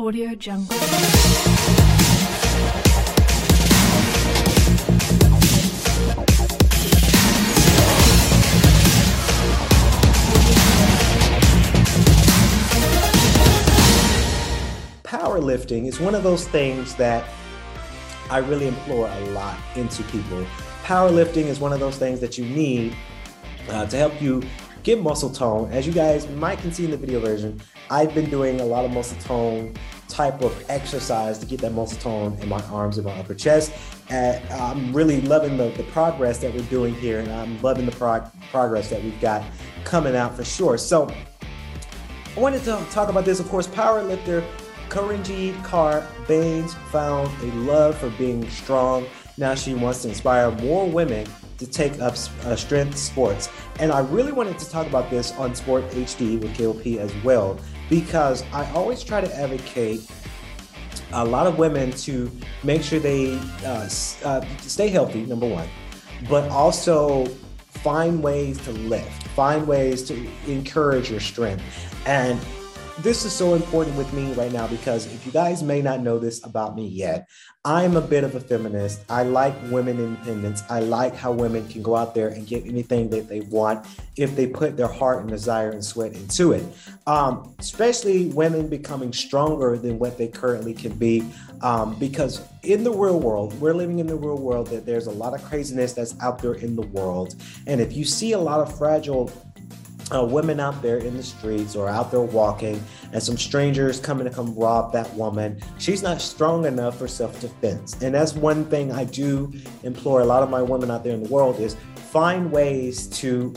Audio Jungle. Powerlifting is one of those things that I really implore a lot into people. Powerlifting is one of those things that you need uh, to help you get muscle tone. As you guys might can see in the video version, I've been doing a lot of muscle tone type of exercise to get that muscle tone in my arms and my upper chest. And I'm really loving the, the progress that we're doing here, and I'm loving the prog- progress that we've got coming out for sure. So I wanted to talk about this. Of course, power powerlifter Karenjeet Kaur Bains found a love for being strong. Now she wants to inspire more women to take up uh, strength sports. And I really wanted to talk about this on Sport HD with KLP as well, because I always try to advocate a lot of women to make sure they uh, uh, stay healthy, number one, but also find ways to lift, find ways to encourage your strength. And this is so important with me right now because if you guys may not know this about me yet, I'm a bit of a feminist. I like women independence. I like how women can go out there and get anything that they want if they put their heart and desire and sweat into it. Um, especially women becoming stronger than what they currently can be. Um, because in the real world, we're living in the real world that there's a lot of craziness that's out there in the world. And if you see a lot of fragile uh, women out there in the streets or out there walking and some strangers coming to come rob that woman she's not strong enough for self-defense. And that's one thing i do implore a lot of my women out there in the world is find ways to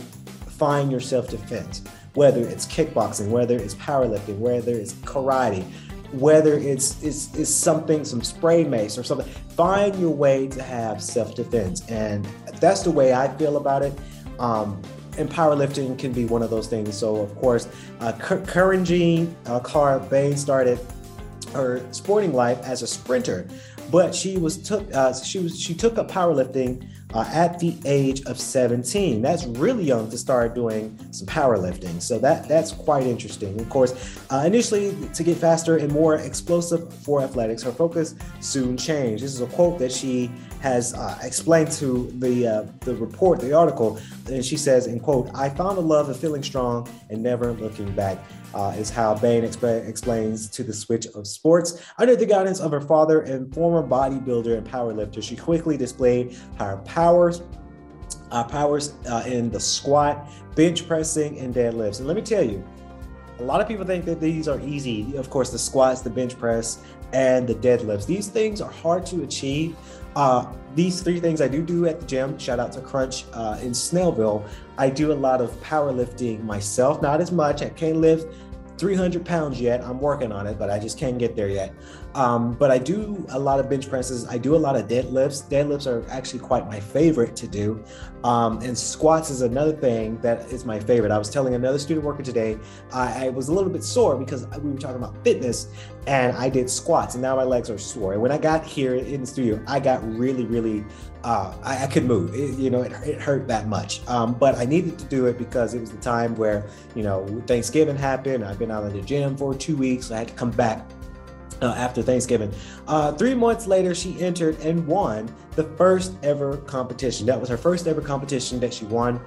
find your self-defense whether it's kickboxing whether it's powerlifting whether it's karate whether it's, it's, it's something some spray mace or something. Find your way to have self-defense. And that's the way i feel about it. Um, and powerlifting can be one of those things. So, of course, uh, Karenjeet uh, Kaur Bain started her sporting life as a sprinter, but she was took uh, she was she took up powerlifting uh, at the age of 17. That's really young to start doing some powerlifting. So that that's quite interesting. Of course, uh, initially to get faster and more explosive for athletics, her focus soon changed. This is a quote that she has uh, explained to the uh, the report, the article, and she says, "in quote, I found a love of feeling strong and never looking back." Uh, is how Bain exp- explains to the switch of sports. Under the guidance of her father and former bodybuilder and powerlifter, she quickly displayed her powers, uh, powers uh, in the squat, bench pressing, and deadlifts. And let me tell you, a lot of people think that these are easy. Of course, the squats, the bench press, and the deadlifts. These things are hard to achieve. Uh, these three things I do do at the gym. Shout out to Crunch uh, in Snellville. I do a lot of powerlifting myself, not as much. I can't lift 300 pounds yet. I'm working on it, but I just can't get there yet. Um, but I do a lot of bench presses. I do a lot of deadlifts. Deadlifts are actually quite my favorite to do. Um, and squats is another thing that is my favorite. I was telling another student worker today, I, I, was a little bit sore because we were talking about fitness and I did squats and now my legs are sore. And when I got here in the studio, I got really, really, uh, I, I, could move. It, you know, it, it, hurt that much. Um, but I needed to do it because it was the time where, you know, Thanksgiving happened. I've been out of the gym for two weeks. So I had to come back uh, after Thanksgiving. Uh, three months later, she entered and won the first ever competition. That was her first ever competition that she won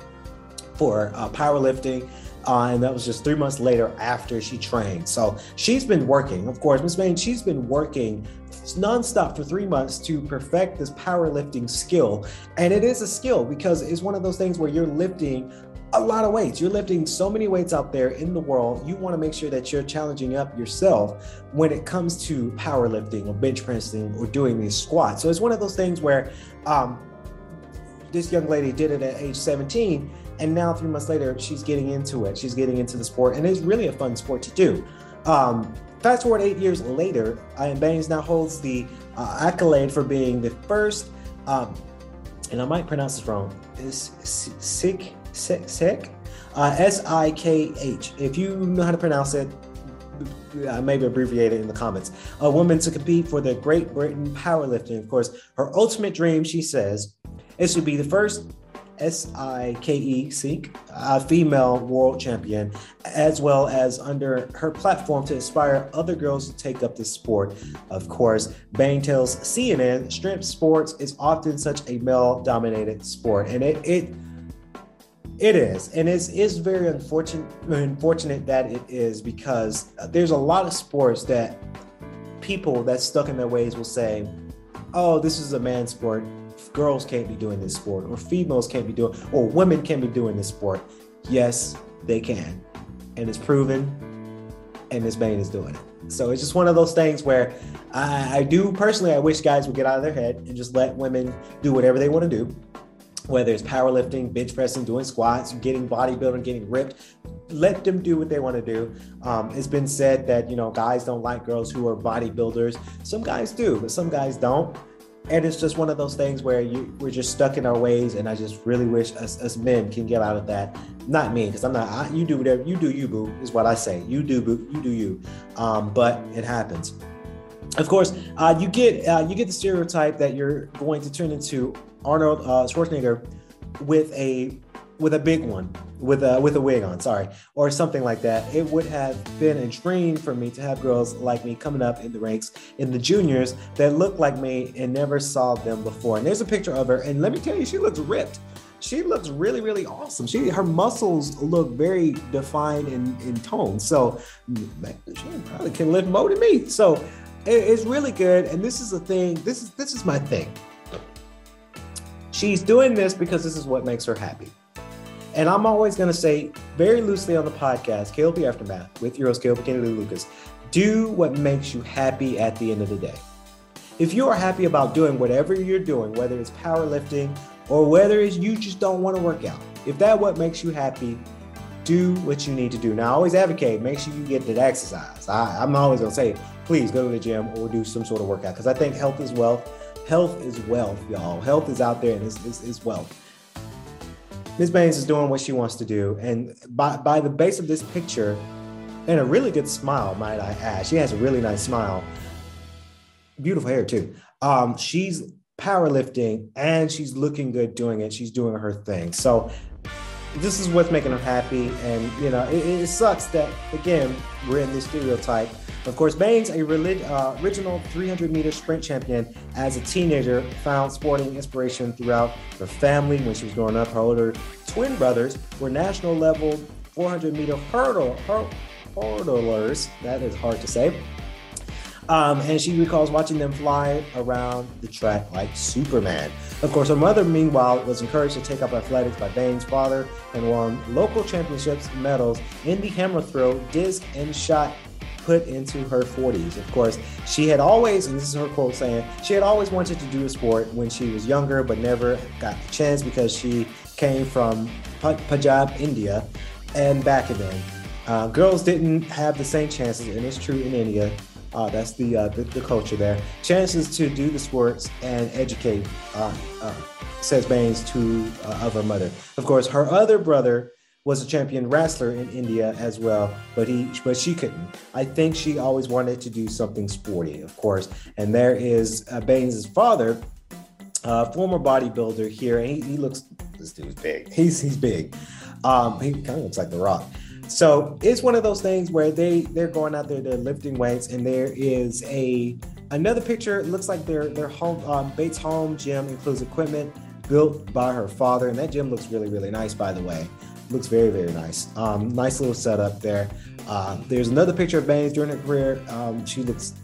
for uh, powerlifting. Uh, and that was just three months later after she trained. So she's been working, of course, Miss Bain, she's been working nonstop for three months to perfect this powerlifting skill. And it is a skill because it's one of those things where you're lifting a lot of weights. You're lifting so many weights out there in the world. You want to make sure that you're challenging up yourself when it comes to powerlifting or bench pressing or doing these squats. So it's one of those things where um, this young lady did it at age 17, and now three months later, she's getting into it. She's getting into the sport, and it's really a fun sport to do. Um, fast forward eight years later, Ian Bains now holds the uh, accolade for being the first, um, and I might pronounce this wrong, is Sikh Sikh, uh, S I K H. If you know how to pronounce it, uh, maybe abbreviate it in the comments. A woman to compete for the Great Britain powerlifting. Of course, her ultimate dream, she says, is to be the first S I K E, Seek, a female world champion, as well as under her platform to inspire other girls to take up this sport. Of course, Bang tells CNN strength sports is often such a male dominated sport, and it, it it is, and it's, it's very unfortunate unfortunate that it is because there's a lot of sports that people that stuck in their ways will say, "Oh, this is a man sport girls can't be doing this sport or females can't be doing or women can't be doing this sport. Yes they can. And it's proven and miss bain is doing it. So it's just one of those things where I, I do personally i wish guys would get out of their head and just let women do whatever they want to do. Whether it's powerlifting bench pressing doing squats getting bodybuilding getting ripped let them do what they want to do. Um, it's been said that you know guys don't like girls who are bodybuilders. Some guys do, but some guys don't and it's just one of those things where you we're just stuck in our ways and i just really wish us, men can get out of that. Not me because i'm not I, you do whatever you do you boo is what i say. You do boo you do you. Um, but it happens. Of course uh, you get uh, you get the stereotype that you're going to turn into arnold uh, schwarzenegger with a with a big one, with a with a wig on, sorry, or something like that. It would have been a dream for me to have girls like me coming up in the ranks in the juniors that look like me and never saw them before. And there's a picture of her, and let me tell you, she looks ripped. She looks really, really awesome. She her muscles look very defined in, in tone. So she probably can lift more than me. So it, it's really good. And this is a thing. This is this is my thing. She's doing this because this is what makes her happy. And I'm always going to say very loosely on the podcast, KLP Aftermath with your host, KLP Kennedy Lucas, do what makes you happy at the end of the day. If you are happy about doing whatever you're doing, whether it's powerlifting or whether it's you just don't want to work out, if that what makes you happy, do what you need to do. Now, I always advocate, make sure you get that exercise. I, am always going to say, please go to the gym or do some sort of workout because I think health is wealth. Health is wealth, y'all. Health is out there and it's, it's, it's wealth. Ms. Bains is doing what she wants to do. And by, by the base of this picture, and a really good smile, might I add, she has a really nice smile. Beautiful hair, too. Um, she's powerlifting and she's looking good doing it. She's doing her thing. So this is what's making her happy. And, you know, it, it sucks that, again, we're in this stereotype of course, Bains, a relig- uh, original 300 meter sprint champion as a teenager, found sporting inspiration throughout her family when she was growing up. Her older twin brothers were national level 400 meter hurdle, hur- hurdlers. That is hard to say. Um, and she recalls watching them fly around the track like Superman. Of course, her mother, meanwhile, was encouraged to take up athletics by Bains' father and won local championships medals in the hammer throw, disc, and shot put into her 40s. Of course, she had always, and this is her quote saying, she had always wanted to do a sport when she was younger, but never got the chance because she came from Punjab, India, and back then. Uh, girls didn't have the same chances, and it's true in India. Uh, that's the, uh, the, the culture there. Chances to do the sports and educate, uh, uh, says Bains to uh, of her mother. Of course, her other brother was a champion wrestler in India as well, but he but she couldn't. I think she always wanted to do something sporty, of course. And there is uh, Bains' father, uh, former bodybuilder here, and he, he, looks this dude's big. He's he's big. Um, he kind of looks like The Rock. So it's one of those things where they they're going out there, they're lifting weights, and there is a another picture. It looks like their their home um, Bates home gym includes equipment built by her father, and that gym looks really really nice, by the way looks very very nice. Um, nice little setup there. Uh, there's another picture of Bains during her career. Um, she looks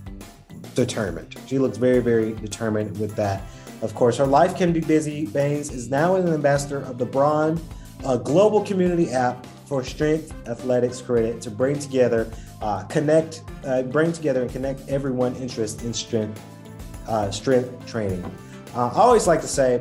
determined. She looks very very determined with that. Of course, her life can be busy. Bains is now an ambassador of the Brawn, a global community app for strength athletics credit to bring together, uh, connect, uh, bring together and connect everyone interested in strength, uh, strength training. Uh, I always like to say,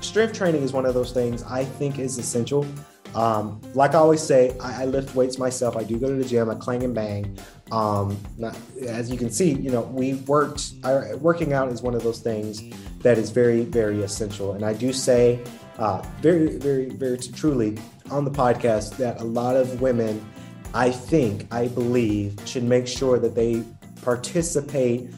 strength training is one of those things I think is essential um, like I always say, I, I, lift weights myself. I do go to the gym. I clang and bang. Um, not, as you can see, you know, we worked. Working out is one of those things that is very, very essential. And I do say, uh, very, very, very truly on the podcast that a lot of women, I think, I believe, should make sure that they participate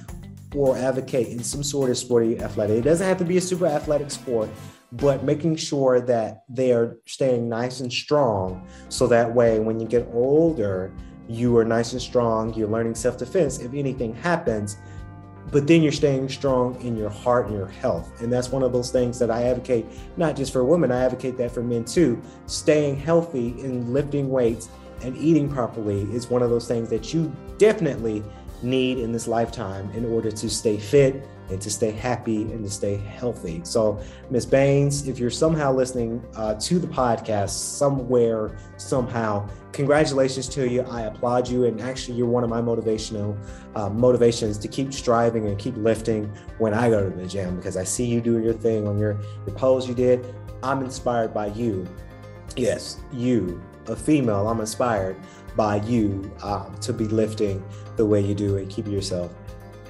or advocate in some sort of sporty athletic. It doesn't have to be a super athletic sport, but making sure that they are staying nice and strong so that way when you get older, you are nice and strong, you're learning self defense. If anything happens, but then you're staying strong in your heart and your health. And that's one of those things that I advocate, not just for women, I advocate that for men too. Staying healthy and lifting weights and eating properly is one of those things that you definitely need in this lifetime in order to stay fit and to stay happy and to stay healthy. So, Miss Bains, if you're somehow listening uh, to the podcast somewhere, somehow, congratulations to you. I applaud you. And actually, you're one of my motivational uh, motivations to keep striving and keep lifting when I go to the gym because I see you doing your thing on your, your pose you did. I'm inspired by you. Yes, you, a female, I'm inspired by you um, to be lifting the way you do and keep yourself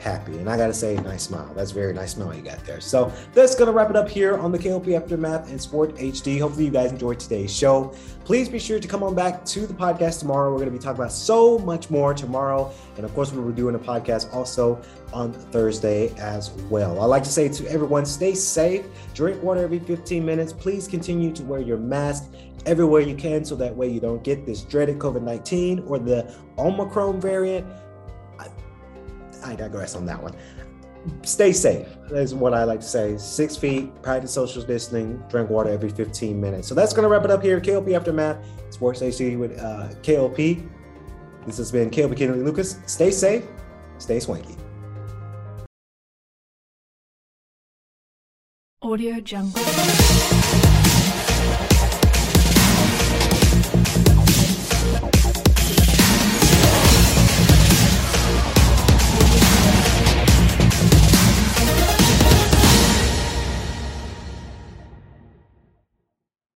happy. And I got to say, nice smile. That's very nice smile you got there. So that's going to wrap it up here on the KLP Aftermath and Sport HD. Hopefully, you guys enjoyed today's show. Please be sure to come on back to the podcast tomorrow. We're going to be talking about so much more tomorrow. And of course, we'll be doing a podcast also on Thursday as well. I like to say to everyone, stay safe, drink water every 15 minutes. Please continue to wear your mask everywhere you can so that way you don't get this dreaded COVID 19 or the Omicron variant. I digress on that one. Stay safe. That's what I like to say. Six feet, practice social distancing, drink water every 15 minutes. So that's going to wrap it up here. KLP Aftermath, Sports HD with uh, KLP. This has been KLP Kennedy Lucas. Stay safe, stay swanky. Audio Jungle.